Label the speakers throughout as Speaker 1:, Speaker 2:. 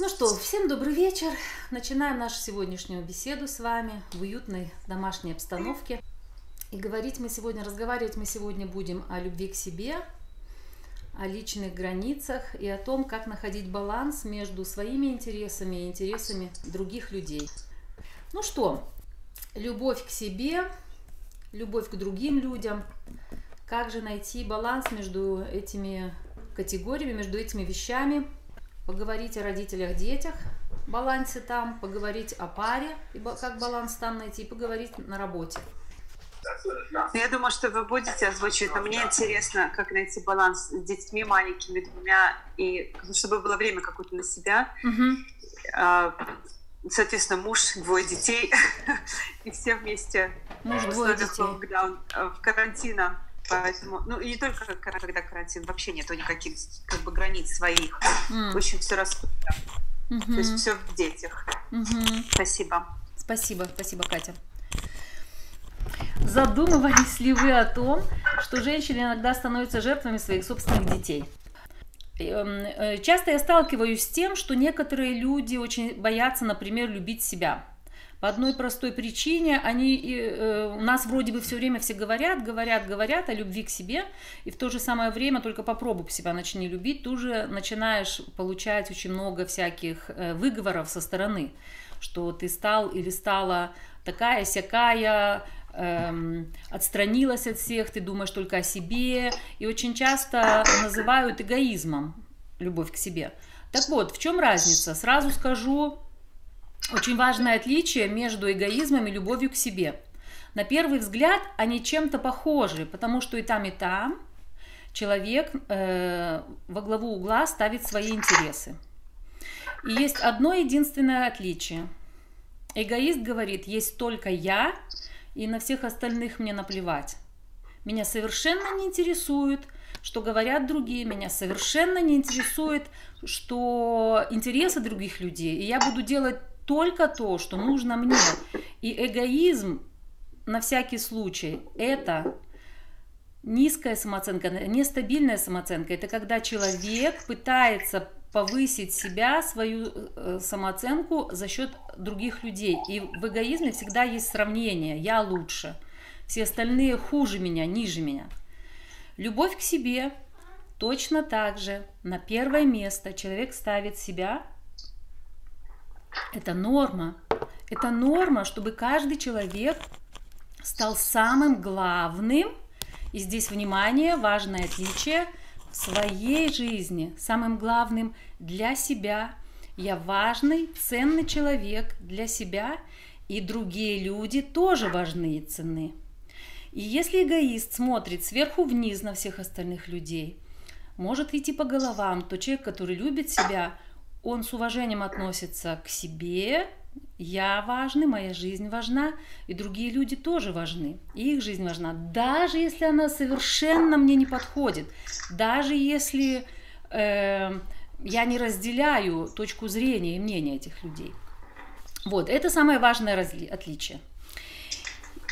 Speaker 1: Ну что, всем добрый вечер. Начинаем нашу сегодняшнюю беседу с вами в уютной домашней обстановке. И говорить мы сегодня, разговаривать мы сегодня будем о любви к себе, о личных границах и о том, как находить баланс между своими интересами и интересами других людей. Ну что, любовь к себе, любовь к другим людям, как же найти баланс между этими категориями, между этими вещами, поговорить о родителях, детях, балансе там, поговорить о паре, как баланс там найти, поговорить на работе.
Speaker 2: Я думаю, что вы будете озвучивать, но мне интересно, как найти баланс с детьми маленькими двумя, и чтобы было время какое-то на себя. Угу. Соответственно, муж, двое детей, и все вместе
Speaker 1: муж, в детей.
Speaker 2: локдаун, э, в карантина. Поэтому, ну и не только когда карантин, вообще нету никаких как бы границ своих. Mm. Очень все распыто. Mm-hmm. То есть все в детях. Mm-hmm. Спасибо.
Speaker 1: Спасибо, спасибо, Катя. Задумывались ли вы о том, что женщины иногда становятся жертвами своих собственных детей? Эм, э, часто я сталкиваюсь с тем, что некоторые люди очень боятся, например, любить себя. По одной простой причине они э, у нас вроде бы все время все говорят, говорят, говорят о любви к себе, и в то же самое время только попробуй себя начни любить, ты уже начинаешь получать очень много всяких э, выговоров со стороны, что ты стал или стала такая сякая, эм, отстранилась от всех, ты думаешь только о себе, и очень часто называют эгоизмом любовь к себе. Так вот, в чем разница? Сразу скажу, очень важное отличие между эгоизмом и любовью к себе. На первый взгляд они чем-то похожи, потому что и там, и там человек э, во главу угла ставит свои интересы. И есть одно единственное отличие. Эгоист говорит, есть только я, и на всех остальных мне наплевать. Меня совершенно не интересует, что говорят другие, меня совершенно не интересует, что интересы других людей. И я буду делать только то, что нужно мне. И эгоизм на всякий случай – это низкая самооценка, нестабильная самооценка. Это когда человек пытается повысить себя, свою э, самооценку за счет других людей. И в эгоизме всегда есть сравнение. Я лучше. Все остальные хуже меня, ниже меня. Любовь к себе точно так же. На первое место человек ставит себя – это норма. Это норма, чтобы каждый человек стал самым главным, и здесь, внимание, важное отличие, в своей жизни, самым главным для себя. Я важный, ценный человек для себя, и другие люди тоже важны и ценны. И если эгоист смотрит сверху вниз на всех остальных людей, может идти по головам, то человек, который любит себя – он с уважением относится к себе, я важный, моя жизнь важна, и другие люди тоже важны, и их жизнь важна, даже если она совершенно мне не подходит, даже если э, я не разделяю точку зрения и мнения этих людей. Вот, это самое важное разли- отличие.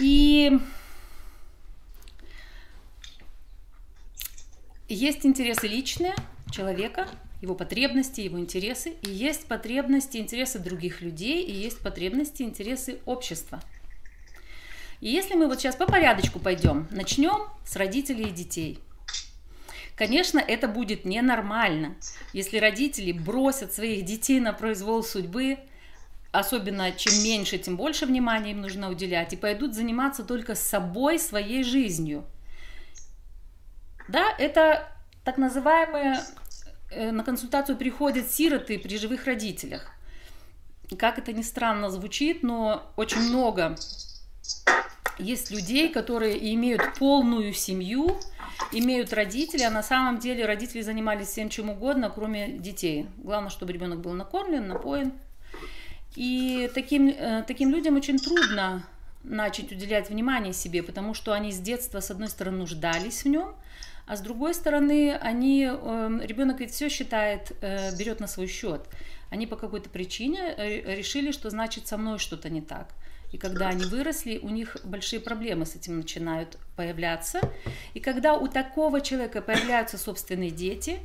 Speaker 1: И есть интересы личные человека, его потребности, его интересы. И есть потребности, интересы других людей, и есть потребности, интересы общества. И если мы вот сейчас по порядочку пойдем, начнем с родителей и детей. Конечно, это будет ненормально, если родители бросят своих детей на произвол судьбы, особенно чем меньше, тем больше внимания им нужно уделять, и пойдут заниматься только собой, своей жизнью. Да, это так называемые на консультацию приходят сироты при живых родителях. Как это ни странно звучит, но очень много есть людей, которые имеют полную семью, имеют родителей, а на самом деле родители занимались всем чем угодно, кроме детей. Главное, чтобы ребенок был накормлен, напоен. И таким, э, таким людям очень трудно начать уделять внимание себе, потому что они с детства, с одной стороны, нуждались в нем, а с другой стороны, они, эм, ребенок ведь все считает, э, берет на свой счет. Они по какой-то причине э, решили, что значит со мной что-то не так. И когда они выросли, у них большие проблемы с этим начинают появляться. И когда у такого человека появляются собственные дети,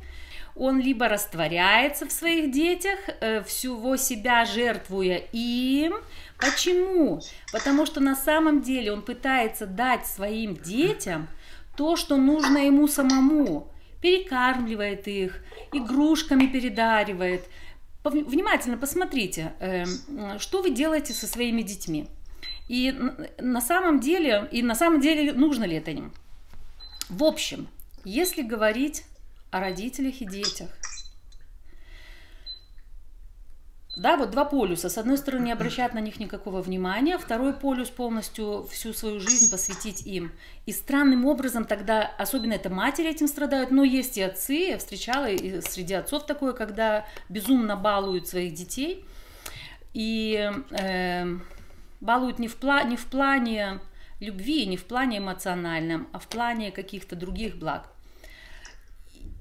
Speaker 1: он либо растворяется в своих детях, э, всего себя жертвуя им. Почему? Потому что на самом деле он пытается дать своим детям то, что нужно ему самому. Перекармливает их, игрушками передаривает. Внимательно посмотрите, эм, что вы делаете со своими детьми. И на самом деле, и на самом деле нужно ли это им? В общем, если говорить о родителях и детях. Да, вот два полюса. С одной стороны, не обращать на них никакого внимания, второй полюс полностью всю свою жизнь посвятить им. И странным образом тогда, особенно это матери этим страдают, но есть и отцы, я встречала и среди отцов такое, когда безумно балуют своих детей. И э, балуют не в, пла не в плане любви, не в плане эмоциональном, а в плане каких-то других благ.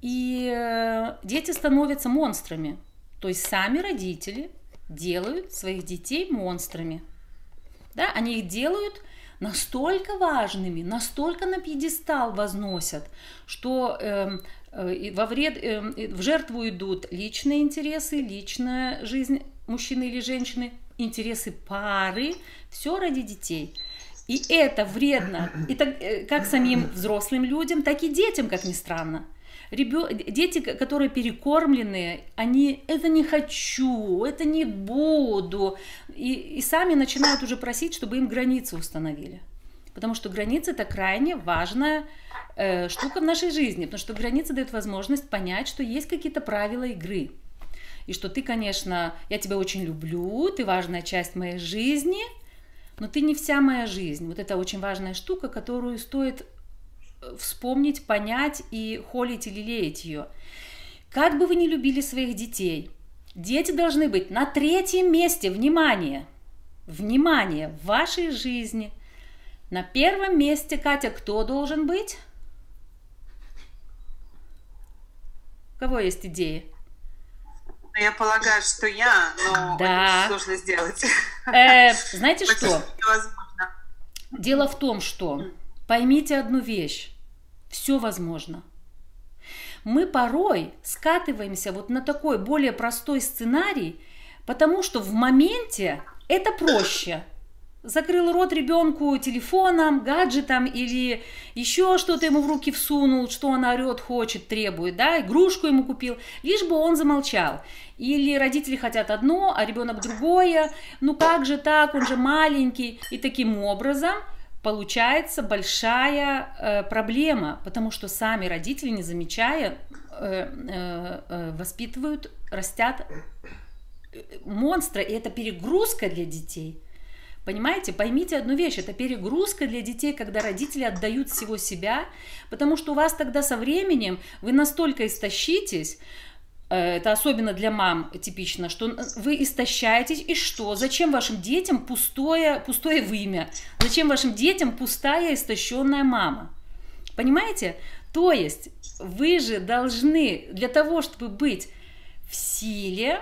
Speaker 1: И э, дети становятся монстрами. То есть сами родители делают своих детей монстрами. Да, они их делают настолько важными, настолько на пьедестал возносят, что э, э, во вред, э, в жертву идут личные интересы, личная жизнь мужчины или женщины, интересы пары, все ради детей. И это вредно и так, э, как самим взрослым людям, так и детям, как ни странно. Ребё... Дети, которые перекормленные, они это не хочу, это не буду. И, и сами начинают уже просить, чтобы им границы установили. Потому что границы это крайне важная э, штука в нашей жизни. Потому что границы дают возможность понять, что есть какие-то правила игры. И что ты, конечно, я тебя очень люблю, ты важная часть моей жизни, но ты не вся моя жизнь. Вот это очень важная штука, которую стоит вспомнить, понять и холить или лелеять ее. Как бы вы ни любили своих детей, дети должны быть на третьем месте, внимание, внимание, в вашей жизни. На первом месте, Катя, кто должен быть? У кого есть идеи?
Speaker 2: Ну, я полагаю, что я, но да. это сложно сделать.
Speaker 1: Э, знаете что? Дело в том, что поймите одну вещь все возможно. Мы порой скатываемся вот на такой более простой сценарий, потому что в моменте это проще. Закрыл рот ребенку телефоном, гаджетом или еще что-то ему в руки всунул, что он орет, хочет, требует, да, игрушку ему купил, лишь бы он замолчал. Или родители хотят одно, а ребенок другое, ну как же так, он же маленький. И таким образом – получается большая э, проблема, потому что сами родители, не замечая, э, э, э воспитывают, растят э, монстра, и это перегрузка для детей. Понимаете, поймите одну вещь, это перегрузка для детей, когда родители отдают всего себя, потому что у вас тогда со временем вы настолько истощитесь, это особенно для мам типично, что вы истощаетесь, и что? Зачем вашим детям пустое, пустое вымя? Зачем вашим детям пустая, истощенная мама? Понимаете? То есть вы же должны для того, чтобы быть в силе,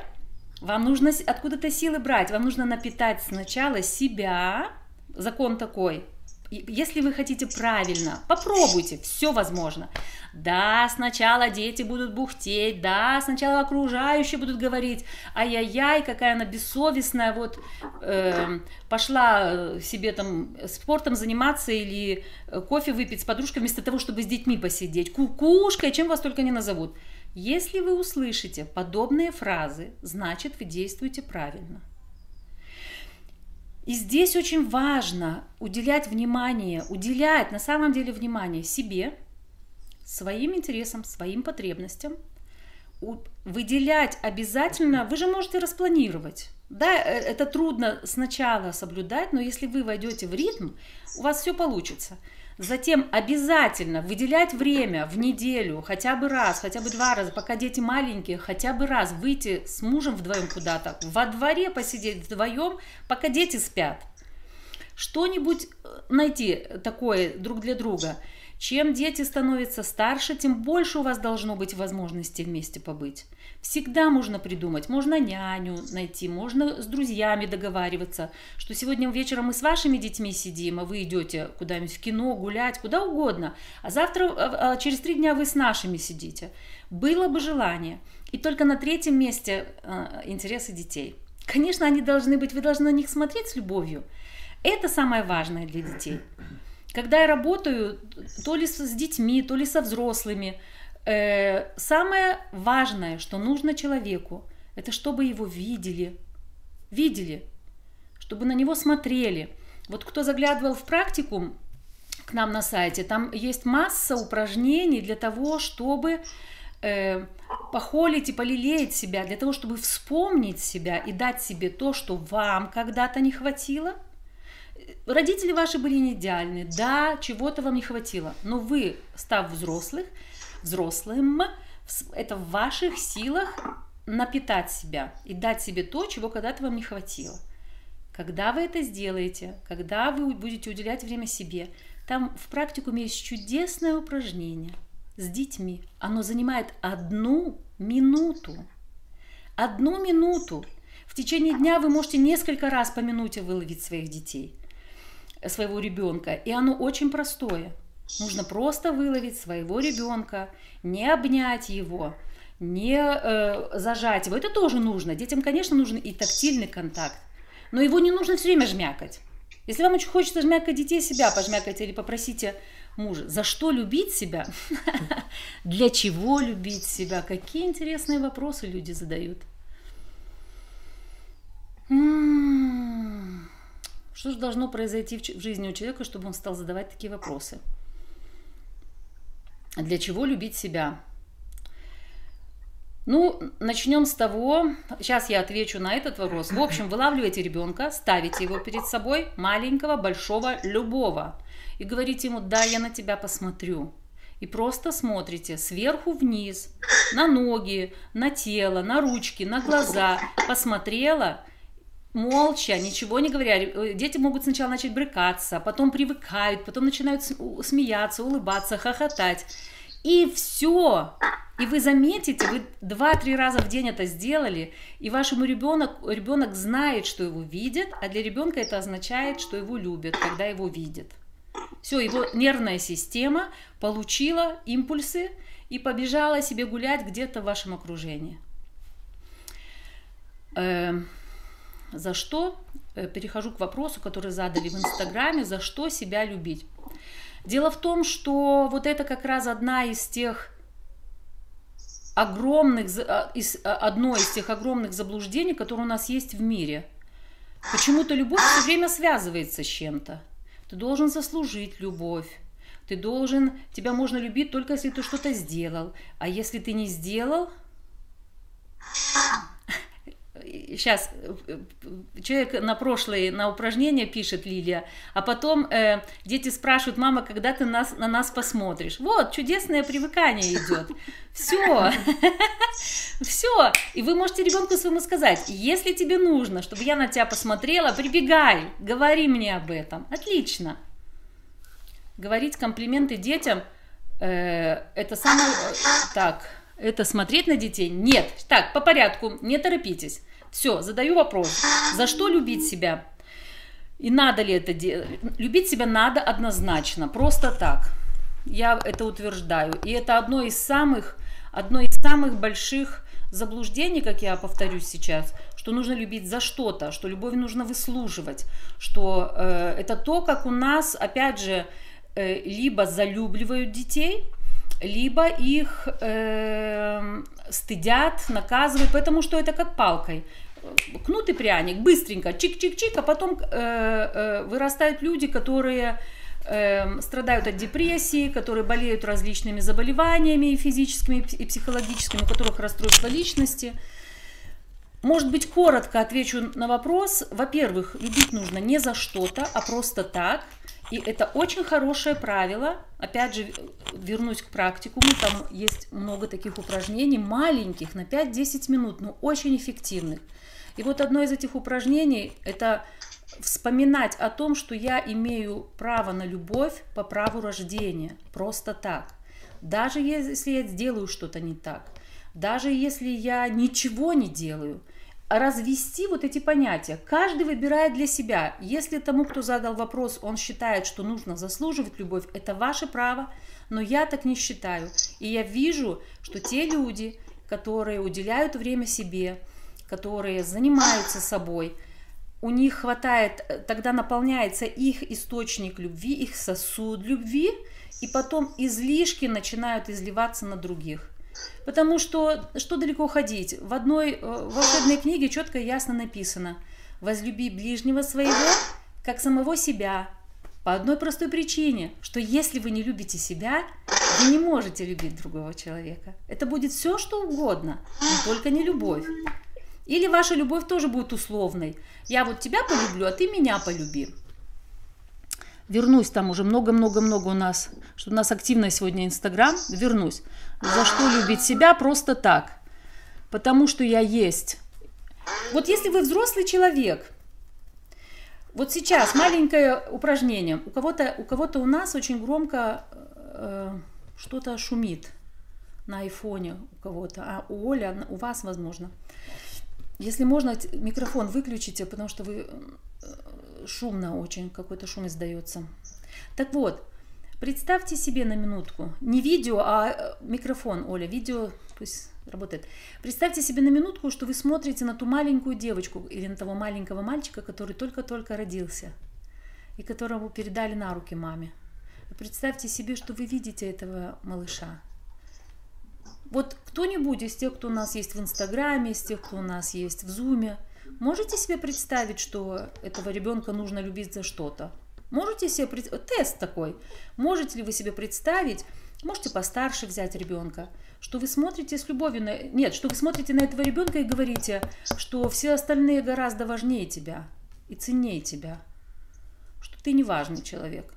Speaker 1: вам нужно откуда-то силы брать, вам нужно напитать сначала себя, закон такой, если вы хотите правильно, попробуйте, все возможно. Да, сначала дети будут бухтеть, да, сначала окружающие будут говорить, ай-яй-яй, какая она бессовестная, вот э, пошла себе там спортом заниматься или э, кофе выпить с подружкой вместо того, чтобы с детьми посидеть, кукушка, чем вас только не назовут. Если вы услышите подобные фразы, значит вы действуете правильно. И здесь очень важно уделять внимание, уделять на самом деле внимание себе, своим интересам, своим потребностям, выделять обязательно, вы же можете распланировать. Да, э, это трудно сначала соблюдать, но если вы войдете в ритм, у вас все получится. Затем обязательно выделять время в неделю, хотя бы раз, хотя бы два раза, пока дети маленькие, хотя бы раз выйти с мужем вдвоем куда-то, во дворе посидеть вдвоем, пока дети спят. Что-нибудь э, найти такое друг для друга. Чем дети становятся старше, тем больше у вас должно быть возможности вместе побыть. Всегда можно придумать, можно няню найти, можно с друзьями договариваться, что сегодня вечером мы с вашими детьми сидим, а вы идете куда-нибудь в кино, гулять, куда угодно, а завтра, а, а через три дня вы с нашими сидите. Было бы желание. И только на третьем месте э, интересы детей. Конечно, они должны быть, вы должны на них смотреть с любовью. Это самое важное для детей. Когда я работаю то ли с детьми, то ли со взрослыми, э, самое важное, что нужно человеку, это чтобы его видели, видели, чтобы на него смотрели. Вот кто заглядывал в практикум к нам на сайте, там есть масса упражнений для того, чтобы э, похолить и полелеять себя, для того, чтобы вспомнить себя и дать себе то, что вам когда-то не хватило. Родители ваши были не идеальны, да, чего-то вам не хватило, но вы, став взрослых, взрослым, это в ваших силах напитать себя и дать себе то, чего когда-то вам не хватило. Когда вы это сделаете, когда вы будете уделять время себе, там в практикуме есть чудесное упражнение с детьми. Оно занимает одну минуту. Одну минуту. В течение дня вы можете несколько раз по минуте выловить своих детей, своего ребенка. И оно очень простое. Нужно просто выловить своего ребенка, не обнять его, не э, зажать его. Это тоже нужно. Детям, конечно, нужен и тактильный контакт, но его не нужно все время жмякать. Если вам очень хочется жмякать детей, себя пожмякайте или попросите мужа. За что любить себя? Для чего любить себя? Какие интересные вопросы люди задают. М-м-м. Что же должно произойти в жизни у человека, чтобы он стал задавать такие вопросы? Для чего любить себя? Ну, начнем с того, сейчас я отвечу на этот вопрос. В общем, вылавливаете ребенка, ставите его перед собой, маленького, большого, любого, и говорите ему, да, я на тебя посмотрю. И просто смотрите сверху вниз, на ноги, на тело, на ручки, на глаза. Посмотрела, молча, ничего не говоря. Э, дети могут сначала начать брыкаться, потом привыкают, потом начинают смеяться, улыбаться, хохотать. И все. И вы заметите, вы два-три раза в день это сделали, и вашему ребенок, ребенок знает, что его видят, а для ребенка это означает, что его любят, когда его видят. Все, его нервная система получила импульсы и побежала себе гулять где-то в вашем окружении. За что? Э, перехожу к вопросу, который задали в Инстаграме. За что себя любить? Дело в том, что вот это как раз одна из тех огромных, а, а, одно из тех огромных заблуждений, которые у нас есть в мире. Почему-то любовь все время связывается с чем-то. Ты должен заслужить любовь. Ты должен, тебя можно любить только если ты что-то сделал. А если ты не сделал, сейчас э, человек на прошлое, на упражнение пишет Лилия, а потом э, дети спрашивают, мама, когда ты нас, на нас посмотришь? Вот, чудесное привыкание идет. Все, все. И вы можете ребенку своему сказать, если тебе нужно, чтобы я на тебя посмотрела, прибегай, говори мне об этом. Отлично. Говорить комплименты детям, э, это самое... Э, так, это смотреть на детей? Нет. Так, по порядку, не торопитесь. Все, задаю вопрос. За что любить себя? И надо ли это делать? Любить себя надо однозначно, просто так. Я это утверждаю. И это одно из самых, одно из самых больших заблуждений, как я повторюсь сейчас, что нужно любить за что-то, что любовь нужно выслуживать, что э, это то, как у нас, опять же, э, либо залюбливают детей, либо их э, стыдят, наказывают, потому что это как палкой. Кнут и пряник, быстренько, чик-чик-чик, а потом э, э, вырастают люди, которые э, страдают от депрессии, которые болеют различными заболеваниями и физическими, и психологическими, у которых расстройство личности. Может быть, коротко отвечу на вопрос. Во-первых, любить нужно не за что-то, а просто так – и это очень хорошее правило. Опять же, вернусь к практикуму. Там есть много таких упражнений, маленьких, на 5-10 минут, но очень эффективных. И вот одно из этих упражнений – это вспоминать о том, что я имею право на любовь по праву рождения, просто так. Даже если я сделаю что-то не так, даже если я ничего не делаю, развести вот эти понятия. Каждый выбирает для себя. Если тому, кто задал вопрос, он считает, что нужно заслуживать любовь, это ваше право, но я так не считаю. И я вижу, что те люди, которые уделяют время себе, которые занимаются собой, у них хватает, тогда наполняется их источник любви, их сосуд любви, и потом излишки начинают изливаться на других. Потому что, что далеко ходить, в одной э, волшебной книге четко и ясно написано «Возлюби ближнего своего, как самого себя». По одной простой причине, что если вы не любите себя, вы не можете любить другого человека. Это будет все, что угодно, но только не любовь. Или ваша любовь тоже будет условной. Я вот тебя полюблю, а ты меня полюби. Вернусь там уже много-много-много у нас, что у нас активно сегодня Инстаграм. Вернусь. За что любить себя просто так? Потому что я есть. Вот если вы взрослый человек, вот сейчас маленькое упражнение. У кого-то у, кого-то у нас очень громко э, что-то шумит на айфоне у кого-то, а у Оли, у вас, возможно. Если можно, микрофон выключите, потому что вы э, шумно очень, какой-то шум издается. Так вот, представьте себе на минутку, не видео, а э, микрофон, Оля, видео пусть работает. Представьте себе на минутку, что вы смотрите на ту маленькую девочку или на того маленького мальчика, который только-только родился и которого передали на руки маме. Представьте себе, что вы видите этого малыша. Вот кто-нибудь из тех, кто у нас есть в Инстаграме, из тех, кто у нас есть в Зуме, можете себе представить, что этого ребенка нужно любить за что-то? Можете себе представить, тест такой, можете ли вы себе представить, можете постарше взять ребенка, что вы смотрите с любовью на... Нет, что вы смотрите на этого ребенка и говорите, что все остальные гораздо важнее тебя и ценнее тебя, что ты не важный человек.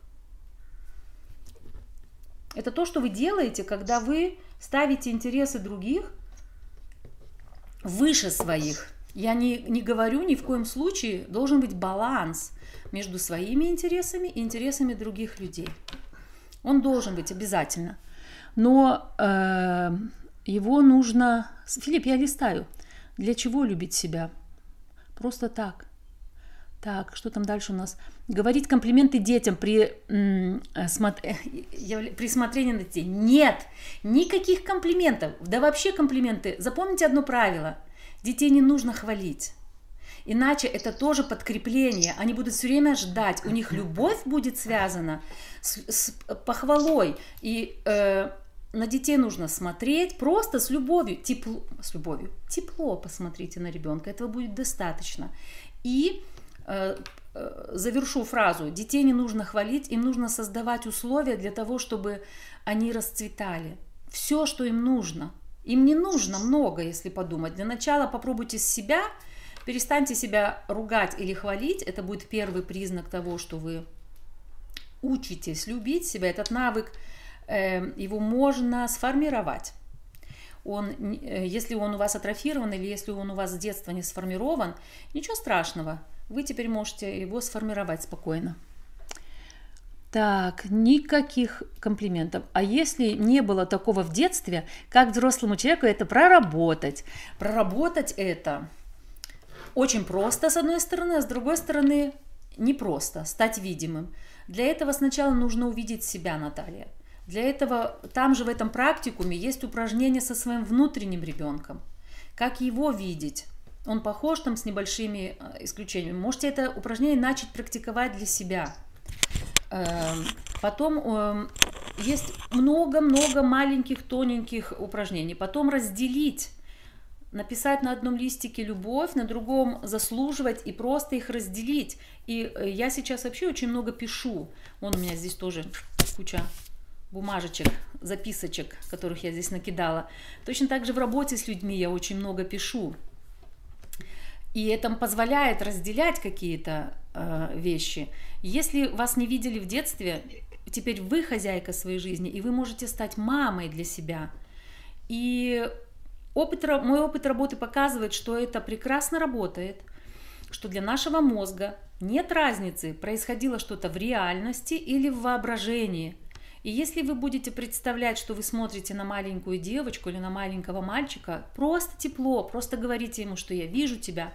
Speaker 1: Это то, что вы делаете, когда вы ставите интересы других выше своих. Я не, не говорю ни в коем случае, должен быть баланс между своими интересами и интересами других людей. Он должен быть обязательно. Но э, его нужно... Филипп, я листаю. Для чего любить себя? Просто так. Так, что там дальше у нас? Говорить комплименты детям при, э, смот... при смотрении на детей. Нет, никаких комплиментов. Да вообще комплименты. Запомните одно правило. Детей не нужно хвалить. Иначе это тоже подкрепление. Они будут все время ждать. У них любовь будет связана с, с похвалой. И э, на детей нужно смотреть просто с любовью. Тепло, с любовью. Тепло посмотрите на ребенка. Этого будет достаточно. И Э, э, завершу фразу. Детей не нужно хвалить, им нужно создавать условия для того, чтобы они расцветали. Все, что им нужно. Им не нужно много, если подумать. Для начала попробуйте с себя, перестаньте себя ругать или хвалить. Это будет первый признак того, что вы учитесь любить себя. Этот навык, э, его можно сформировать. Он, если он у вас атрофирован или если он у вас с детства не сформирован, ничего страшного – вы теперь можете его сформировать спокойно. Так, никаких комплиментов. А если не было такого в детстве, как взрослому человеку это проработать? Проработать это очень просто, с одной стороны, а с другой стороны, непросто стать видимым. Для этого сначала нужно увидеть себя, Наталья. Для этого там же в этом практикуме есть упражнение со своим внутренним ребенком. Как его видеть? Он похож там с небольшими э, исключениями. Можете это упражнение начать практиковать для себя. Эм, потом эм, есть много-много маленьких тоненьких упражнений. Потом разделить написать на одном листике любовь, на другом заслуживать и просто их разделить. И э, я сейчас вообще очень много пишу. Вон у меня здесь тоже куча бумажечек, записочек, которых я здесь накидала. Точно так же в работе с людьми я очень много пишу. И это позволяет разделять какие-то э, вещи. Если вас не видели в детстве, теперь вы хозяйка своей жизни, и вы можете стать мамой для себя. И опыт, мой опыт работы показывает, что это прекрасно работает, что для нашего мозга нет разницы, происходило что-то в реальности или в воображении. И если вы будете представлять, что вы смотрите на маленькую девочку или на маленького мальчика, просто тепло, просто говорите ему, что я вижу тебя.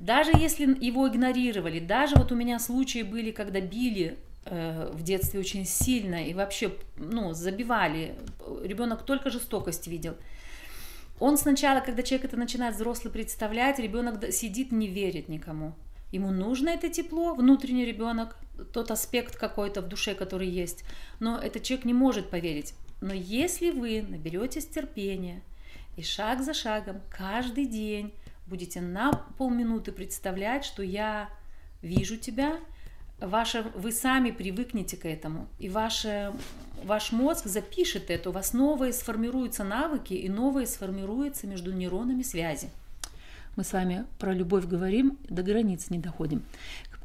Speaker 1: Даже если его игнорировали, даже вот у меня случаи были, когда били э, в детстве очень сильно и вообще, ну, забивали. Ребенок только жестокость видел. Он сначала, когда человек это начинает взрослый представлять, ребенок сидит, не верит никому. Ему нужно это тепло, внутренний ребенок, тот аспект какой-то в душе, который есть. Но этот человек не может поверить. Но если вы наберетесь терпения и шаг за шагом каждый день будете на полминуты представлять, что я вижу тебя, ваше, вы сами привыкнете к этому, и ваше, ваш мозг запишет это, у вас новые сформируются навыки, и новые сформируются между нейронами связи. Мы с вами про любовь говорим, до границ не доходим.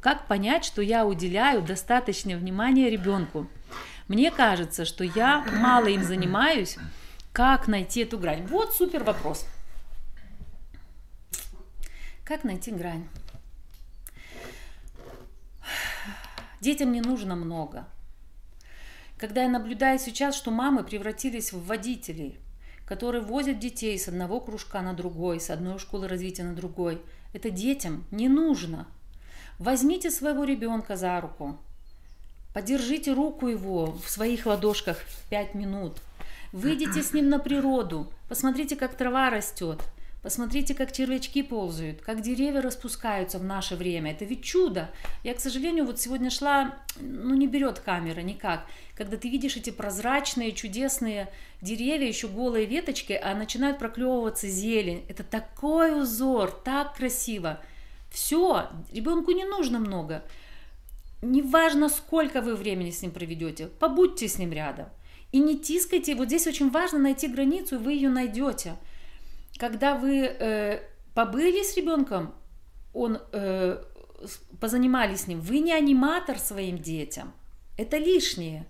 Speaker 1: Как понять, что я уделяю достаточное внимание ребенку? Мне кажется, что я мало им занимаюсь. Как найти эту грань? Вот супер вопрос. Как найти грань? Детям не нужно много. Когда я наблюдаю сейчас, что мамы превратились в водителей, которые возят детей с одного кружка на другой, с одной школы развития на другой, это детям не нужно. Возьмите своего ребенка за руку, подержите руку его в своих ладошках 5 минут, выйдите с ним на природу, посмотрите, как трава растет, Посмотрите, как червячки ползают, как деревья распускаются в наше время. Это ведь чудо. Я, к сожалению, вот сегодня шла, ну не берет камера никак. Когда ты видишь эти прозрачные, чудесные деревья, еще голые веточки, а начинают проклевываться зелень. Это такой узор, так красиво. Все, ребенку не нужно много. Неважно, сколько вы времени с ним проведете, побудьте с ним рядом. И не тискайте. Вот здесь очень важно найти границу, и вы ее найдете когда вы э, побыли с ребенком, он э, позанимались с ним, вы не аниматор своим детям. Это лишнее.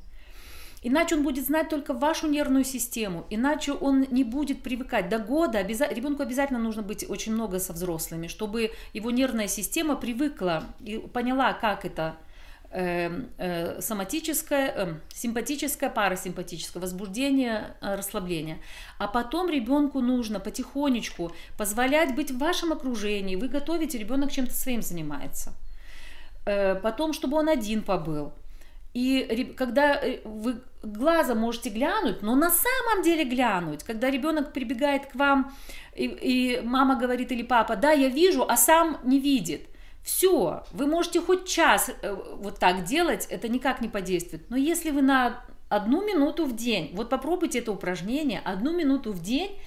Speaker 1: Иначе он будет знать только вашу нервную систему, иначе он не будет привыкать. До года обяза... ребенку обязательно нужно быть очень много со взрослыми, чтобы его нервная система привыкла и поняла, как это Эм, э, соматическое, э, симпатическое, парасимпатическое, возбуждение, э, расслабление. А потом ребенку нужно потихонечку позволять быть в вашем окружении. Вы готовите, ребенок чем-то своим занимается. Э, потом, чтобы он один побыл. И когда э, вы глазом можете глянуть, но на самом деле глянуть, когда ребенок прибегает к вам, и, и мама говорит или папа, да, я вижу, а сам не видит – все, вы можете хоть час э, вот так делать, это никак не подействует. Но если вы на одну минуту в день, вот попробуйте это упражнение, одну минуту в день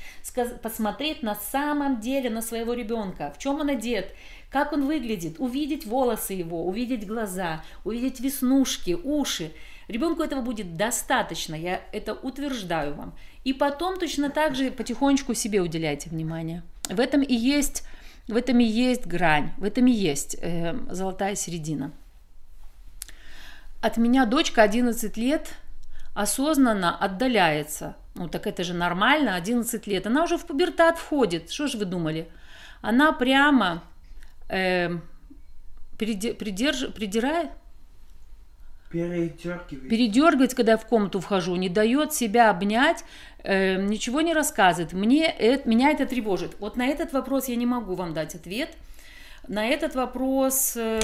Speaker 1: посмотреть на самом деле на своего ребенка, в чем он одет, как он выглядит, увидеть волосы его, увидеть глаза, увидеть веснушки, уши. Ребенку этого будет достаточно, я это утверждаю вам. И потом точно так же потихонечку себе уделяйте внимание. В этом и есть в этом и есть грань, в этом и есть э, золотая середина. От меня дочка 11 лет осознанно отдаляется. Ну так это же нормально, 11 лет. Она уже в пубертат входит. Что же вы думали? Она прямо э, придирает,
Speaker 3: Передергивает.
Speaker 1: Передергивает, когда я в комнату вхожу, не дает себя обнять, э, ничего не рассказывает. Мне это, меня это тревожит. Вот на этот вопрос я не могу вам дать ответ. На этот вопрос, э,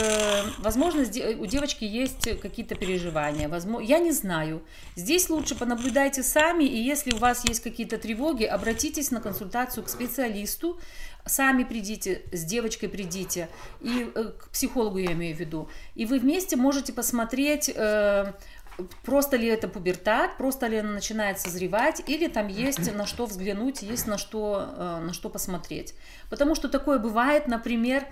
Speaker 1: возможно, у девочки есть какие-то переживания. Возможно, я не знаю. Здесь лучше понаблюдайте сами, и если у вас есть какие-то тревоги, обратитесь на консультацию к специалисту, сами придите, с девочкой придите, и э, к психологу я имею в виду, и вы вместе можете посмотреть, э, просто ли это пубертат, просто ли она начинает созревать, или там есть на что взглянуть, есть на что, э, на что посмотреть. Потому что такое бывает, например,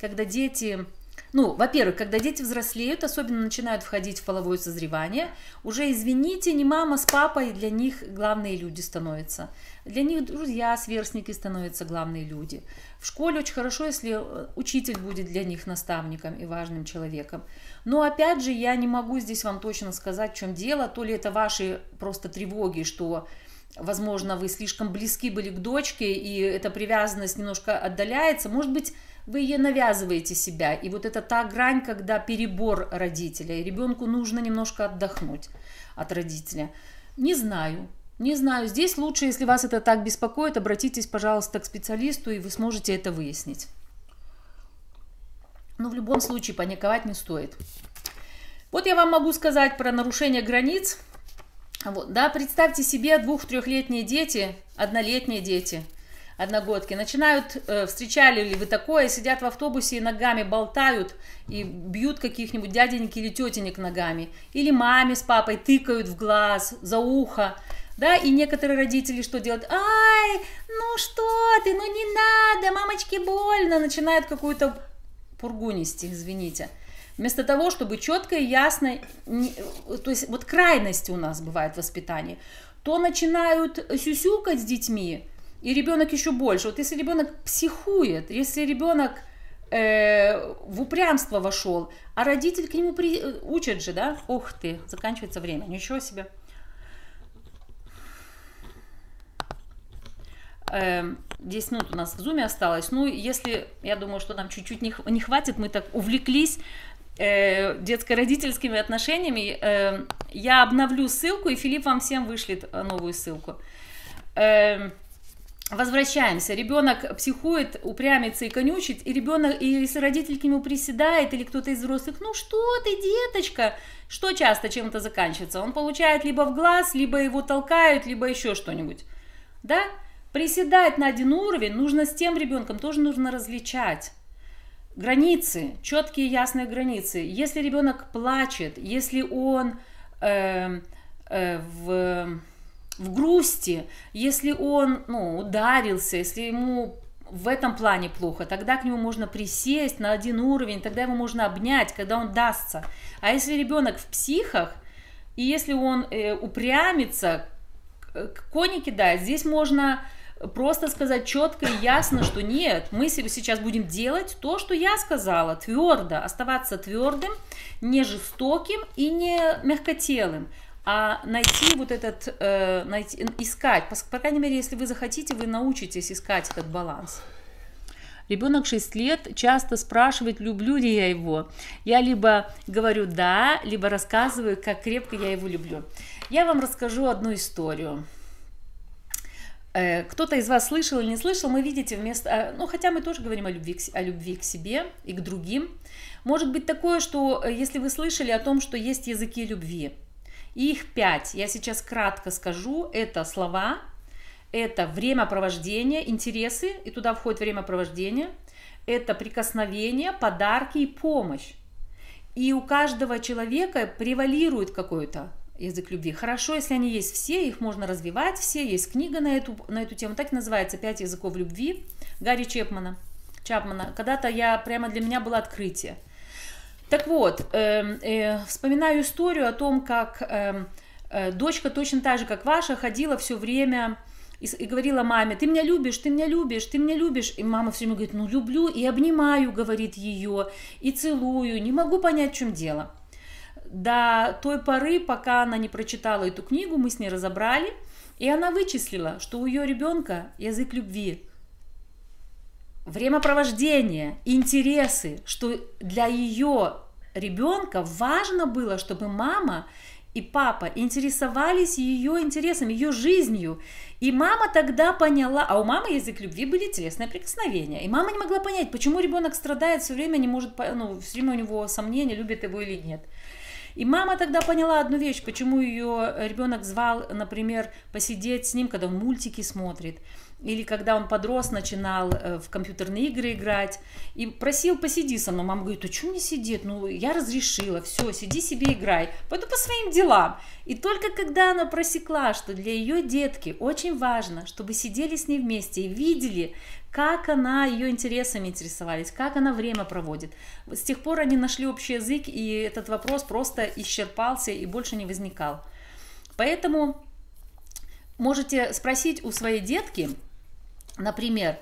Speaker 1: когда дети ну, во-первых, когда дети взрослеют, особенно начинают входить в половое созревание, уже, извините, не мама с папой для них главные люди становятся. Для них друзья, сверстники становятся главные люди. В школе очень хорошо, если э, учитель будет для них наставником и важным человеком. Но опять же, я не могу здесь вам точно сказать, в чем дело. То ли это ваши просто тревоги, что возможно, вы слишком близки были к дочке, и эта привязанность немножко отдаляется. Может быть, вы ей навязываете себя. И вот это та грань, когда перебор родителя, и ребенку нужно немножко отдохнуть от родителя. Не знаю, не знаю, здесь лучше, если вас это так беспокоит, обратитесь, пожалуйста, к специалисту, и вы сможете это выяснить. Но в любом случае паниковать не стоит. Вот я вам могу сказать про нарушение границ. Вот, да, представьте себе двух-трехлетние дети, однолетние дети, одногодки, начинают, э, встречали ли вы такое, сидят в автобусе и ногами болтают и бьют каких-нибудь дяденек или тетенек ногами, или маме с папой тыкают в глаз, за ухо, да, и некоторые родители что делают? Ай, ну что ты, ну не надо, мамочке больно, начинают какую-то пургу нести, извините. Вместо того, чтобы четко и ясно, то есть вот крайности у нас бывает в воспитании, то начинают сюсюкать с детьми, и ребенок еще больше. Вот если ребенок психует, если ребенок э, в упрямство вошел, а родитель к нему при... учат же, да? Ух ты, заканчивается время, ничего себе. 10 минут у нас в зуме осталось. Ну, если, я думаю, что нам чуть-чуть не, не хватит, мы так увлеклись э, детско-родительскими отношениями, э, я обновлю ссылку, и Филипп вам всем вышлет э, новую ссылку. Э, возвращаемся. Ребенок психует, упрямится и конючит, и ребенок, и если родитель к нему приседает, или кто-то из взрослых, ну что ты, деточка, что часто чем-то заканчивается? Он получает либо в глаз, либо его толкают, либо еще что-нибудь. Да? Приседать на один уровень нужно с тем ребенком, тоже нужно различать. Границы, четкие ясные границы. Если ребенок плачет, если он э, э, в, в грусти, если он ну, ударился, если ему в этом плане плохо, тогда к нему можно присесть на один уровень, тогда его можно обнять, когда он дастся. А если ребенок в психах, и если он э, упрямится, кони кидает, здесь можно просто сказать четко и ясно, что нет, мы сейчас будем делать то, что я сказала, твердо, оставаться твердым, не жестоким и не мягкотелым, а найти вот этот, э, найти, искать, по, по крайней мере, если вы захотите, вы научитесь искать этот баланс. Ребенок 6 лет часто спрашивает, люблю ли я его. Я либо говорю да, либо рассказываю, как крепко я его люблю. Я вам расскажу одну историю. Э, кто-то из вас слышал или не слышал, мы видите вместо, э, ну хотя мы тоже говорим о любви, о любви к себе и к другим. Может быть такое, что э, если вы слышали о том, что есть языки любви, их пять, я сейчас кратко скажу, это слова, это времяпровождение, интересы, и туда входит времяпровождение, это прикосновение, подарки и помощь. И у каждого человека превалирует какой-то язык любви. Хорошо, если они есть все, их можно развивать все. Есть книга на эту, на эту тему, так и называется «Пять языков любви» Гарри Чепмана. Чапмана. Когда-то я, прямо для меня было открытие. Так вот, э, э, вспоминаю историю о том, как э, э, дочка точно так же, как ваша, ходила все время и, и говорила маме, ты меня любишь, ты меня любишь, ты меня любишь. И мама все время говорит, ну люблю и обнимаю, говорит ее, и целую, не могу понять, в чем дело до той поры, пока она не прочитала эту книгу, мы с ней разобрали, и она вычислила, что у ее ребенка язык любви, времяпровождение, интересы, что для ее ребенка важно было, чтобы мама и папа интересовались ее интересами, ее жизнью. И мама тогда поняла, а у мамы язык любви были телесные прикосновения. И мама не могла понять, почему ребенок страдает все время, не может, ну, все время у него сомнения, любит его или нет. И мама тогда поняла одну вещь, почему ее ребенок звал, например, посидеть с ним, когда он мультики смотрит, или когда он подрос, начинал э, в компьютерные игры играть, и просил, посиди со мной. Мама говорит, а что мне сидеть? Ну, я разрешила, все, сиди себе играй, пойду по своим делам. И только когда она просекла, что для ее детки очень важно, чтобы сидели с ней вместе и видели, как она ее интересами интересовались, как она время проводит. С тех пор они нашли общий язык, и этот вопрос просто исчерпался и больше не возникал. Поэтому можете спросить у своей детки, например,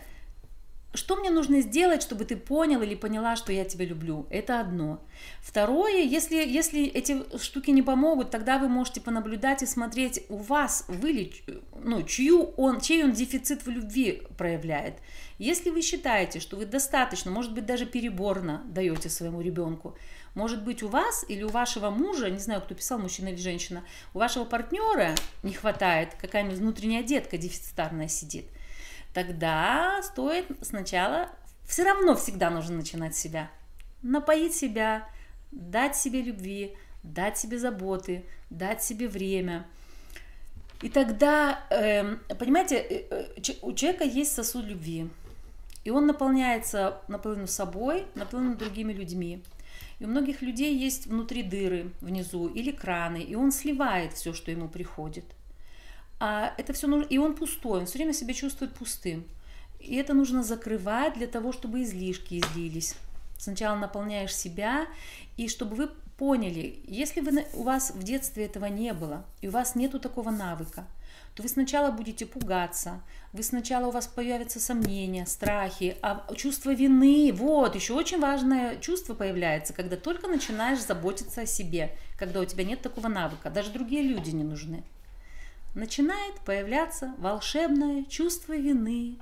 Speaker 1: что мне нужно сделать, чтобы ты понял или поняла, что я тебя люблю? Это одно. Второе, если, если эти штуки не помогут, тогда вы можете понаблюдать и смотреть, у вас вы ну, чью он, чей он дефицит в любви проявляет. Если вы считаете, что вы достаточно, может быть, даже переборно даете своему ребенку, может быть, у вас или у вашего мужа, не знаю, кто писал, мужчина или женщина, у вашего партнера не хватает, какая-нибудь внутренняя детка дефицитарная сидит – тогда стоит сначала, все равно всегда нужно начинать с себя. Напоить себя, дать себе любви, дать себе заботы, дать себе время. И тогда, эм, понимаете, э, э, у человека есть сосуд любви, и он наполняется наполовину собой, наполовину другими людьми. И у многих людей есть внутри дыры внизу или краны, и он сливает все, что ему приходит – а это все нужно, и он пустой, он все время себя чувствует пустым. И это нужно закрывать для того, чтобы излишки излились. Сначала наполняешь себя, и чтобы вы поняли, если вы, у вас в детстве этого не было, и у вас нету такого навыка, то вы сначала будете пугаться, вы сначала у вас появятся сомнения, страхи, а чувство вины, вот, еще очень важное чувство появляется, когда только начинаешь заботиться о себе, когда у тебя нет такого навыка, даже другие люди не нужны начинает появляться волшебное чувство вины.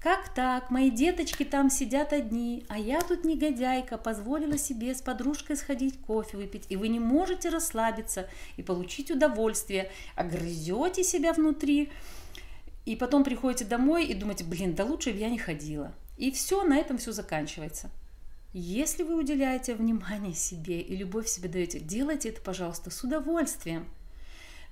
Speaker 1: Как так? Мои деточки там сидят одни, а я тут негодяйка, позволила себе с подружкой сходить кофе выпить, и вы не можете расслабиться и получить удовольствие, а грызете себя внутри, и потом приходите домой и думаете, блин, да лучше бы я не ходила. И все, на этом все заканчивается. Если вы уделяете внимание себе и любовь себе даете, делайте это, пожалуйста, с удовольствием –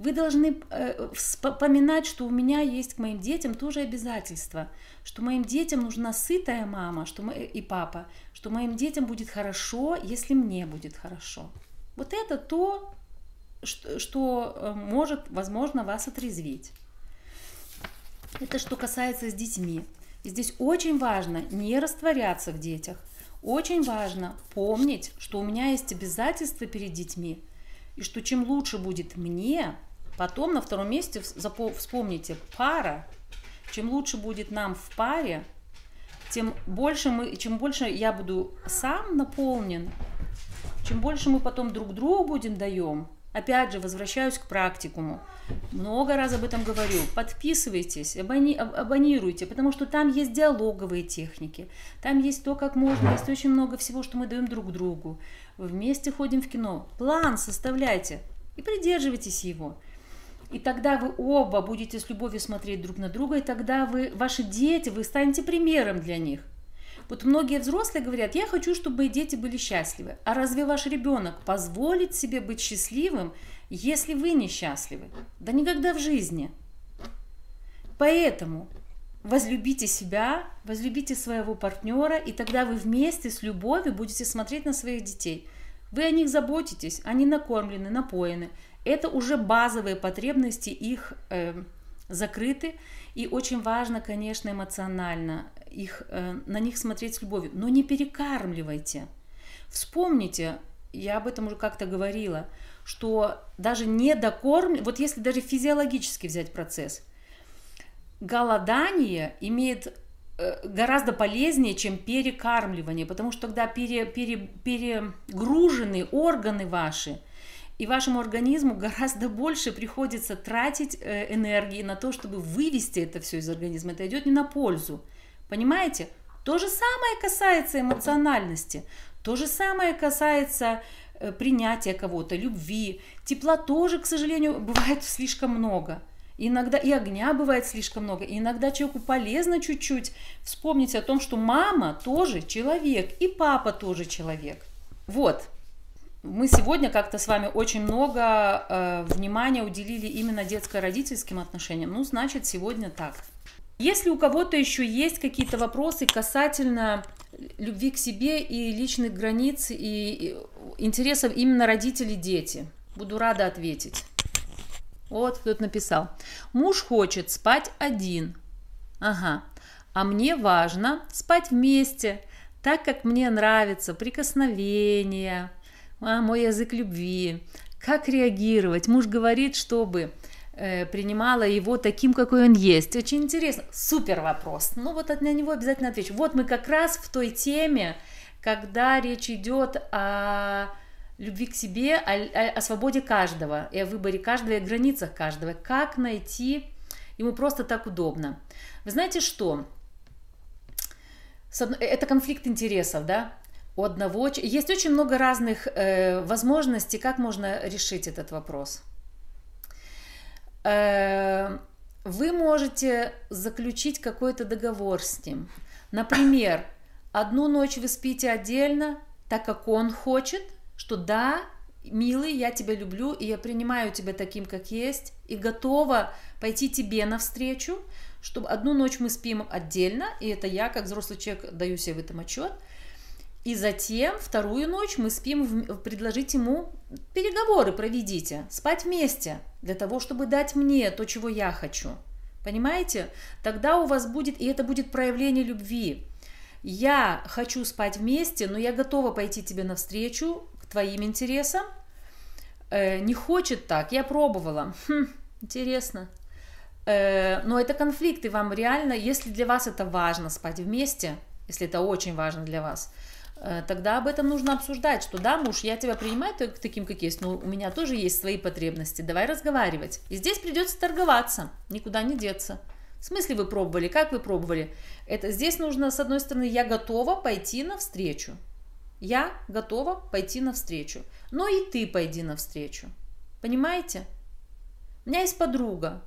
Speaker 1: вы должны э, вспоминать, что у меня есть к моим детям тоже обязательства, что моим детям нужна сытая мама что мы, и папа, что моим детям будет хорошо, если мне будет хорошо. Вот это то, что, что э, может, возможно, вас отрезвить. Это что касается с детьми. И здесь очень важно не растворяться в детях. Очень важно помнить, что у меня есть обязательства перед детьми, и что чем лучше будет мне, Потом на втором месте вспомните пара. Чем лучше будет нам в паре, тем больше мы, чем больше я буду сам наполнен, чем больше мы потом друг другу будем даем. Опять же, возвращаюсь к практикуму. Много раз об этом говорю. Подписывайтесь, абони, абонируйте, потому что там есть диалоговые техники, там есть то, как можно, есть очень много всего, что мы даем друг другу. Вместе ходим в кино. План составляйте и придерживайтесь его. И тогда вы оба будете с любовью смотреть друг на друга, и тогда вы, ваши дети, вы станете примером для них. Вот многие взрослые говорят, я хочу, чтобы дети были счастливы. А разве ваш ребенок позволит себе быть счастливым, если вы несчастливы? Да никогда в жизни. Поэтому возлюбите себя, возлюбите своего партнера, и тогда вы вместе с любовью будете смотреть на своих детей. Вы о них заботитесь, они накормлены, напоены, это уже базовые потребности, их э, закрыты, и очень важно, конечно, эмоционально их, э, на них смотреть с любовью, но не перекармливайте. Вспомните, я об этом уже как-то говорила, что даже не докорм, вот если даже физиологически взять процесс, голодание имеет э, гораздо полезнее, чем перекармливание, потому что тогда пере, пере, перегружены органы ваши – и вашему организму гораздо больше приходится тратить э, энергии на то, чтобы вывести это все из организма. Это идет не на пользу. Понимаете? То же самое касается эмоциональности. То же самое касается э, принятия кого-то, любви. Тепла тоже, к сожалению, бывает слишком много. Иногда и огня бывает слишком много. И иногда человеку полезно чуть-чуть вспомнить о том, что мама тоже человек, и папа тоже человек. Вот мы сегодня как-то с вами очень много э, внимания уделили именно детско-родительским отношениям. Ну, значит, сегодня так. Если у кого-то еще есть какие-то вопросы касательно любви к себе и личных границ и интересов именно родителей дети, буду рада ответить. Вот кто-то написал. Муж хочет спать один. Ага. А мне важно спать вместе, так как мне нравится прикосновение, а, мой язык любви, как реагировать. Муж говорит, чтобы э, принимала его таким, какой он есть? Очень интересно. Супер вопрос. Ну вот на него обязательно отвечу. Вот мы как раз в той теме, когда речь идет о любви к себе, о, о, о свободе каждого, и о выборе каждого, и о границах каждого. Как найти ему просто так удобно. Вы знаете что? Это конфликт интересов, да? У одного есть очень много разных э, возможностей, как можно решить этот вопрос. Э, вы можете заключить какой-то договор с ним. Например, одну ночь вы спите отдельно, так как он хочет, что да, милый, я тебя люблю, и я принимаю тебя таким, как есть, и готова пойти тебе навстречу, чтобы одну ночь мы спим отдельно, и это я, как взрослый человек, даю себе в этом отчет, и затем вторую ночь мы спим, в, предложить ему переговоры проведите, спать вместе, для того, чтобы дать мне то, чего я хочу. Понимаете? Тогда у вас будет, и это будет проявление любви. Я хочу спать вместе, но я готова пойти тебе навстречу к твоим интересам. Э, не хочет так, я пробовала. Хм, интересно. Э, но это конфликты, вам реально, если для вас это важно спать вместе, если это очень важно для вас, тогда об этом нужно обсуждать, что да, муж, я тебя принимаю таким, как есть, но у меня тоже есть свои потребности, давай разговаривать. И здесь придется торговаться, никуда не деться. В смысле вы пробовали, как вы пробовали? Это здесь нужно, с одной стороны, я готова пойти навстречу. Я готова пойти навстречу. Но и ты пойди навстречу. Понимаете? У меня есть подруга,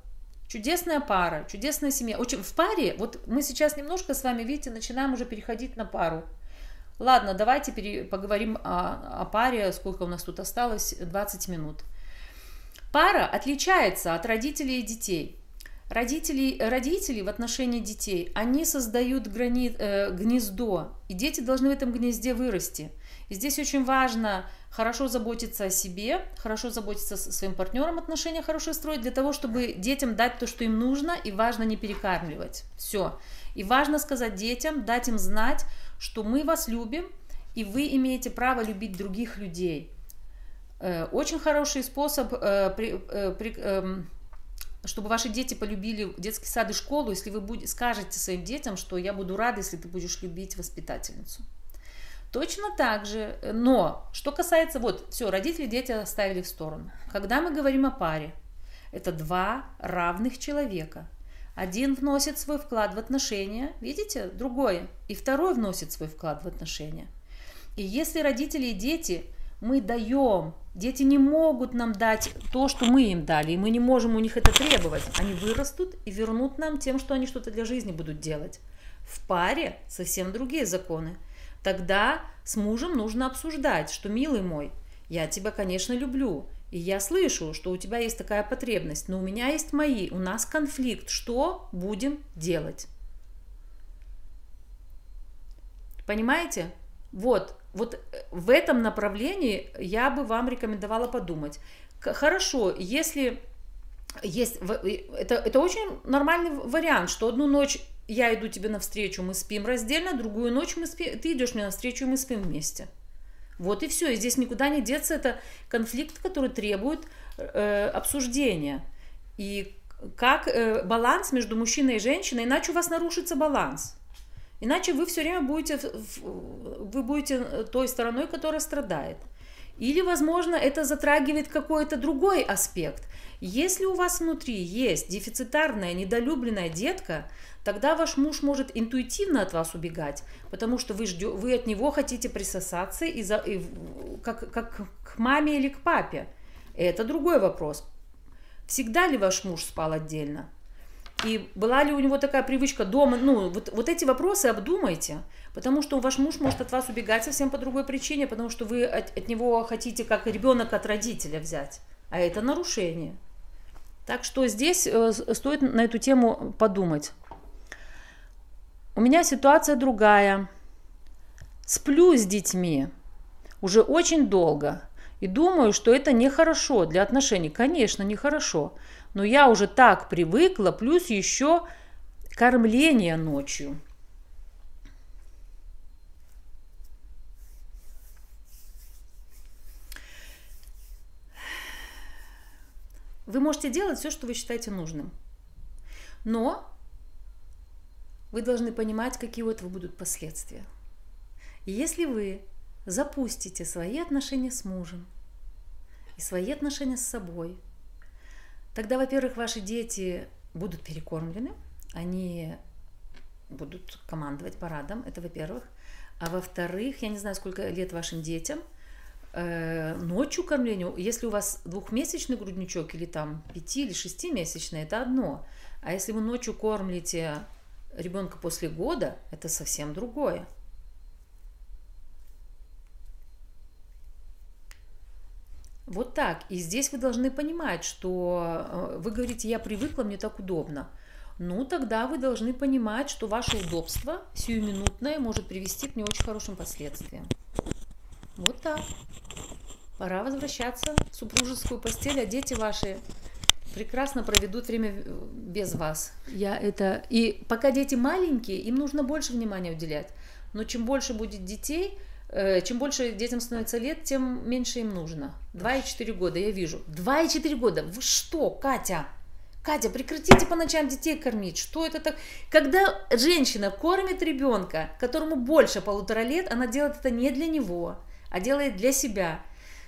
Speaker 1: чудесная пара, чудесная семья. Очень в паре, вот мы сейчас немножко с вами, видите, начинаем уже переходить на пару. Ладно, давайте поговорим о, о паре. Сколько у нас тут осталось? 20 минут. Пара отличается от родителей и детей. Родители, родители в отношении детей, они создают грани, э, гнездо, и дети должны в этом гнезде вырасти. И здесь очень важно хорошо заботиться о себе, хорошо заботиться о своим партнером, отношения хорошие строить, для того, чтобы детям дать то, что им нужно, и важно не перекармливать. Все. И важно сказать детям, дать им знать, что мы вас любим, и вы имеете право любить других людей. Э, очень хороший способ, э, э, эм, чтобы ваши дети полюбили детский сад и школу, если вы скажете своим детям, что я буду рада, если ты будешь любить воспитательницу. Точно так же, но что касается, вот, все, родители дети оставили в сторону. Когда мы говорим о паре, это два равных человека – один вносит свой вклад в отношения, видите, другой, и второй вносит свой вклад в отношения. И если родители и дети, мы даем, дети не могут нам дать то, что мы им дали, и мы не можем у них это требовать. Они вырастут и вернут нам тем, что они что-то для жизни будут делать. В паре совсем другие законы. Тогда с мужем нужно обсуждать, что, милый мой, я тебя, конечно, люблю, и я слышу, что у тебя есть такая потребность, но у меня есть мои, у нас конфликт. Что будем делать? Понимаете? Вот, вот э, в этом направлении я бы вам рекомендовала подумать. Хорошо, если есть, это, это очень нормальный вариант, что одну ночь я иду тебе навстречу, мы спим раздельно, другую ночь мы спим, ты идешь мне навстречу, и мы спим вместе. Вот и все. И здесь никуда не деться. Это конфликт, который требует э, обсуждения. И как э, баланс между мужчиной и женщиной, иначе у вас нарушится баланс. Иначе вы все время будете, вы будете э, той стороной, которая страдает. Или, возможно, это затрагивает какой-то другой аспект. Если у вас внутри есть дефицитарная, недолюбленная детка, тогда ваш муж может интуитивно от вас убегать, потому что вы, ждё, вы от него хотите присосаться и за, и, как, как к маме или к папе. Это другой вопрос. Всегда ли ваш муж спал отдельно? И была ли у него такая привычка дома? Ну, вот, вот эти вопросы обдумайте, потому что ваш муж может от вас убегать совсем по другой причине, потому что вы от, от него хотите как ребенок от родителя взять, а это нарушение. Так что здесь э, стоит на эту тему подумать. У меня ситуация другая. Сплю с детьми уже очень долго и думаю, что это нехорошо для отношений. Конечно, нехорошо, но я уже так привыкла, плюс еще кормление ночью. Вы можете делать все, что вы считаете нужным. Но вы должны понимать, какие у этого будут последствия. И если вы запустите свои отношения с мужем и свои отношения с собой, тогда, во-первых, ваши дети будут перекормлены, они будут командовать парадом, это во-первых. А во-вторых, я не знаю, сколько лет вашим детям, э, ночью кормлению, если у вас двухмесячный грудничок или там пяти или шестимесячный, это одно. А если вы ночью кормите ребенка после года, это совсем другое. Вот так. И здесь вы должны понимать, что э, вы говорите, я привыкла, мне так удобно ну тогда вы должны понимать, что ваше удобство сиюминутное может привести к не очень хорошим последствиям. Вот так. Пора возвращаться в супружескую постель, а дети ваши прекрасно проведут время без вас. Я это... И пока дети маленькие, им нужно больше внимания уделять. Но чем больше будет детей, э, чем больше детям становится лет, тем меньше им нужно. Два и четыре года, я вижу. Два и четыре года. Вы что, Катя? Катя, прекратите по ночам детей кормить. Что это так? Когда женщина кормит ребенка, которому больше полутора лет, она делает это не для него, а делает для себя.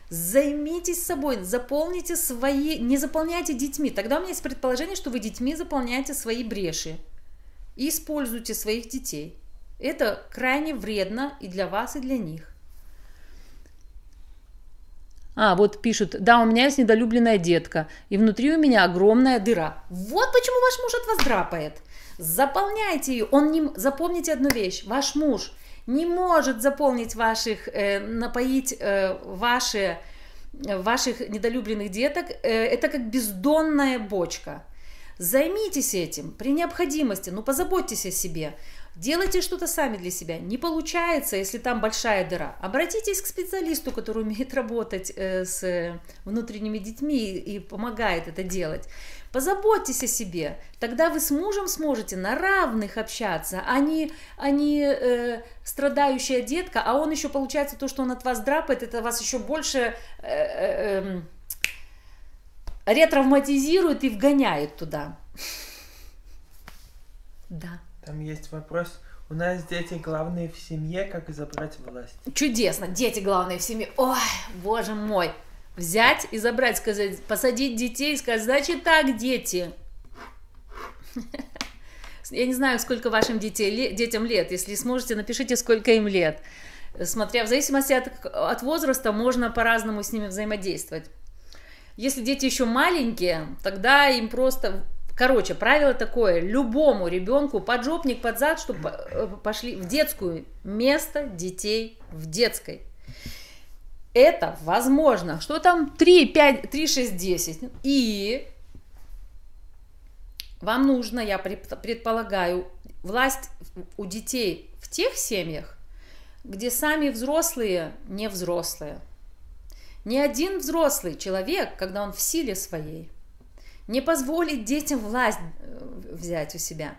Speaker 1: Займитесь собой, заполните свои, не заполняйте детьми. Тогда у меня есть предположение, что вы детьми заполняете свои бреши и используйте своих детей. Это крайне вредно и для вас, и для них. А, вот пишут, да, у меня есть недолюбленная детка, и внутри у меня огромная дыра. Вот почему ваш муж от вас драпает. Заполняйте ее. Он не... Запомните одну вещь. Ваш муж не может заполнить ваших, э, напоить э, ваши, ваших недолюбленных деток. Э, это как бездонная бочка. Займитесь этим при необходимости, ну позаботьтесь о себе. Делайте что-то сами для себя. Не получается, если там большая дыра. Обратитесь к специалисту, который умеет работать э, с внутренними детьми и помогает это делать. Позаботьтесь о себе. Тогда вы с мужем сможете на равных общаться, а не, а не э, страдающая детка, а он еще получается то, что он от вас драпает, это вас еще больше э, э, э, ретравматизирует и вгоняет туда.
Speaker 3: Да. Там есть вопрос. У нас дети главные в семье, как забрать власть?
Speaker 1: Чудесно, дети главные в семье. Ой, боже мой. Взять и забрать, сказать, посадить детей и сказать, значит так, дети. Я не знаю, сколько вашим детей, детям лет. Если сможете, напишите, сколько им лет. Смотря в зависимости от, от возраста, можно по-разному с ними взаимодействовать. Если дети еще маленькие, тогда им просто Короче, правило такое, любому ребенку поджопник под зад, чтобы э, пошли в детскую. Место детей в детской. Это возможно. Что там 3, 5, 3, 6, 10. И вам нужно, я предполагаю, власть у детей в тех семьях, где сами взрослые не взрослые. Ни один взрослый человек, когда он в силе своей, не позволить детям власть э, взять у себя.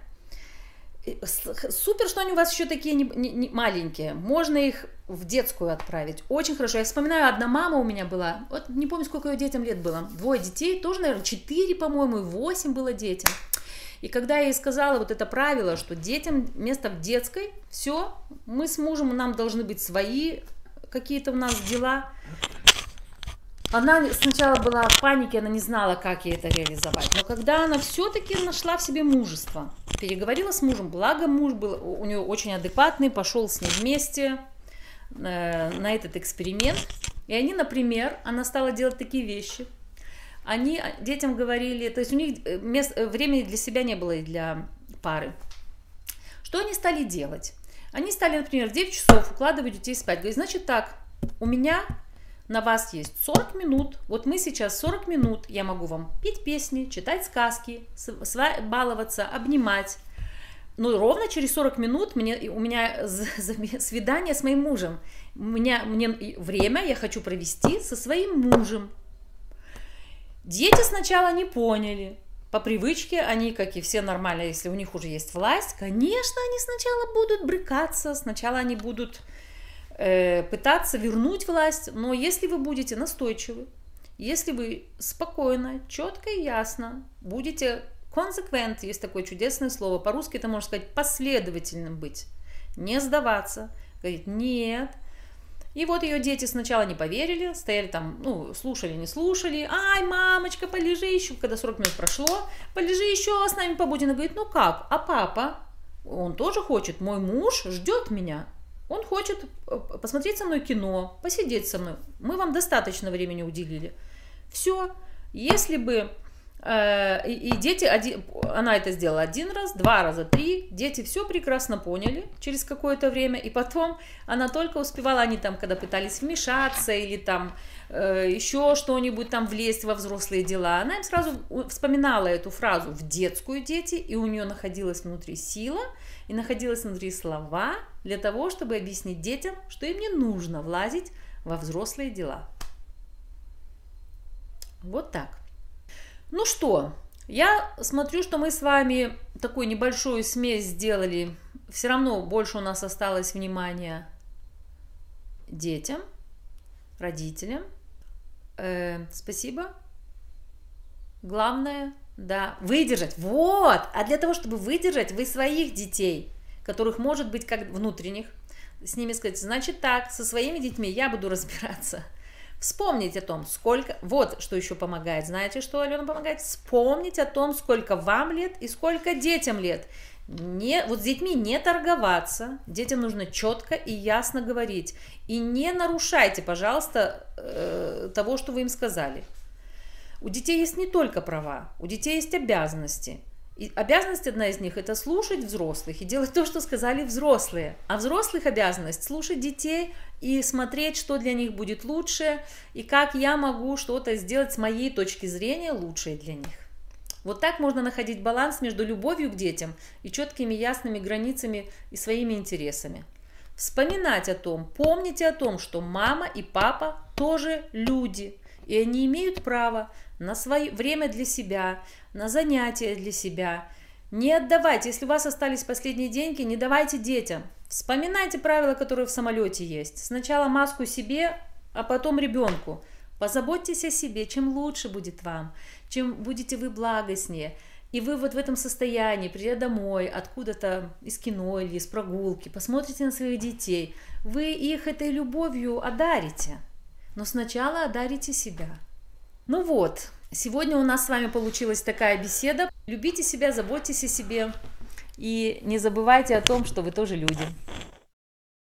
Speaker 1: Супер, что они у вас еще такие не, не, не маленькие. Можно их в детскую отправить. Очень хорошо. Я вспоминаю, одна мама у меня была. Вот не помню, сколько ее детям лет было. Двое детей, тоже, наверное, четыре, по-моему, и восемь было детям. И когда я ей сказала вот это правило, что детям место в детской, все, мы с мужем, нам должны быть свои какие-то у нас дела. Она сначала была в панике, она не знала, как ей это реализовать. Но когда она все-таки нашла в себе мужество, переговорила с мужем, благо муж был у нее очень адекватный, пошел с ней вместе э, на этот эксперимент. И они, например, она стала делать такие вещи. Они детям говорили, то есть у них э, мест, э, времени для себя не было и для пары. Что они стали делать? Они стали, например, в 9 часов укладывать детей спать. Говорят, значит так, у меня на вас есть 40 минут. Вот мы сейчас 40 минут. Я могу вам петь песни, читать сказки, баловаться, обнимать. Но ровно через 40 минут мне, у меня свидание с моим мужем. У меня мне время я хочу провести со своим мужем. Дети сначала не поняли. По привычке они, как и все нормально, если у них уже есть власть, конечно, они сначала будут брыкаться, сначала они будут пытаться вернуть власть, но если вы будете настойчивы Если вы спокойно, четко и ясно будете консеквент, есть такое чудесное слово, по-русски это можно сказать последовательным быть, не сдаваться, говорить нет, и вот ее дети сначала не поверили, стояли там, ну, слушали, не слушали. Ай, мамочка, полежи еще, когда 40 минут прошло, полежи еще, с нами побудь. Она говорит, ну как, а папа? Он тоже хочет, мой муж ждет меня. Он хочет э, посмотреть со мной кино, посидеть со мной. Мы вам достаточно времени уделили. Все. Если бы Э, и, дети, она это сделала один раз, два раза, три. Дети все прекрасно поняли через какое-то время. И потом она только успевала, они там, когда пытались вмешаться или там э, еще что-нибудь там влезть во взрослые дела, она им сразу вспоминала эту фразу в детскую дети, и у нее находилась внутри сила, и находилась внутри слова для того, чтобы объяснить детям, что им не нужно влазить во взрослые дела. Вот так. Ну что, я смотрю, что мы с вами такую небольшую смесь сделали. Все равно больше у нас осталось внимания детям, родителям. Э, спасибо. Главное, да, выдержать. Вот! А для того, чтобы выдержать, вы своих детей, которых может быть как внутренних, с ними сказать, значит так, со своими детьми я буду разбираться – Вспомнить о том, сколько... Вот что еще помогает. Знаете, что, Алена, помогает? Вспомнить о том, сколько вам лет и сколько детям лет. Не, вот с детьми не торговаться, детям нужно четко и ясно говорить. И не нарушайте, пожалуйста, э, того, что вы им сказали. У детей есть не только права, у детей есть обязанности – и обязанность одна из них – это слушать взрослых и делать то, что сказали взрослые. А взрослых обязанность – слушать детей и смотреть, что для них будет лучше, и как я могу что-то сделать с моей точки зрения лучшее для них. Вот так можно находить баланс между любовью к детям и четкими ясными границами и своими интересами. Вспоминать о том, помните о том, что мама и папа тоже люди, и они имеют право на свое время для себя, на занятия для себя. Не отдавайте, если у вас остались последние деньги, не давайте детям. Вспоминайте правила, которые в самолете есть. Сначала маску себе, а потом ребенку. Позаботьтесь о себе, чем лучше будет вам, чем будете вы благостнее. И вы вот в этом состоянии, придя домой, откуда-то из кино или из прогулки, посмотрите на своих детей, вы их этой любовью одарите. Но сначала одарите себя. Ну вот, сегодня у нас с вами получилась такая беседа. Любите себя, заботьтесь о себе и не забывайте о том, что вы тоже люди.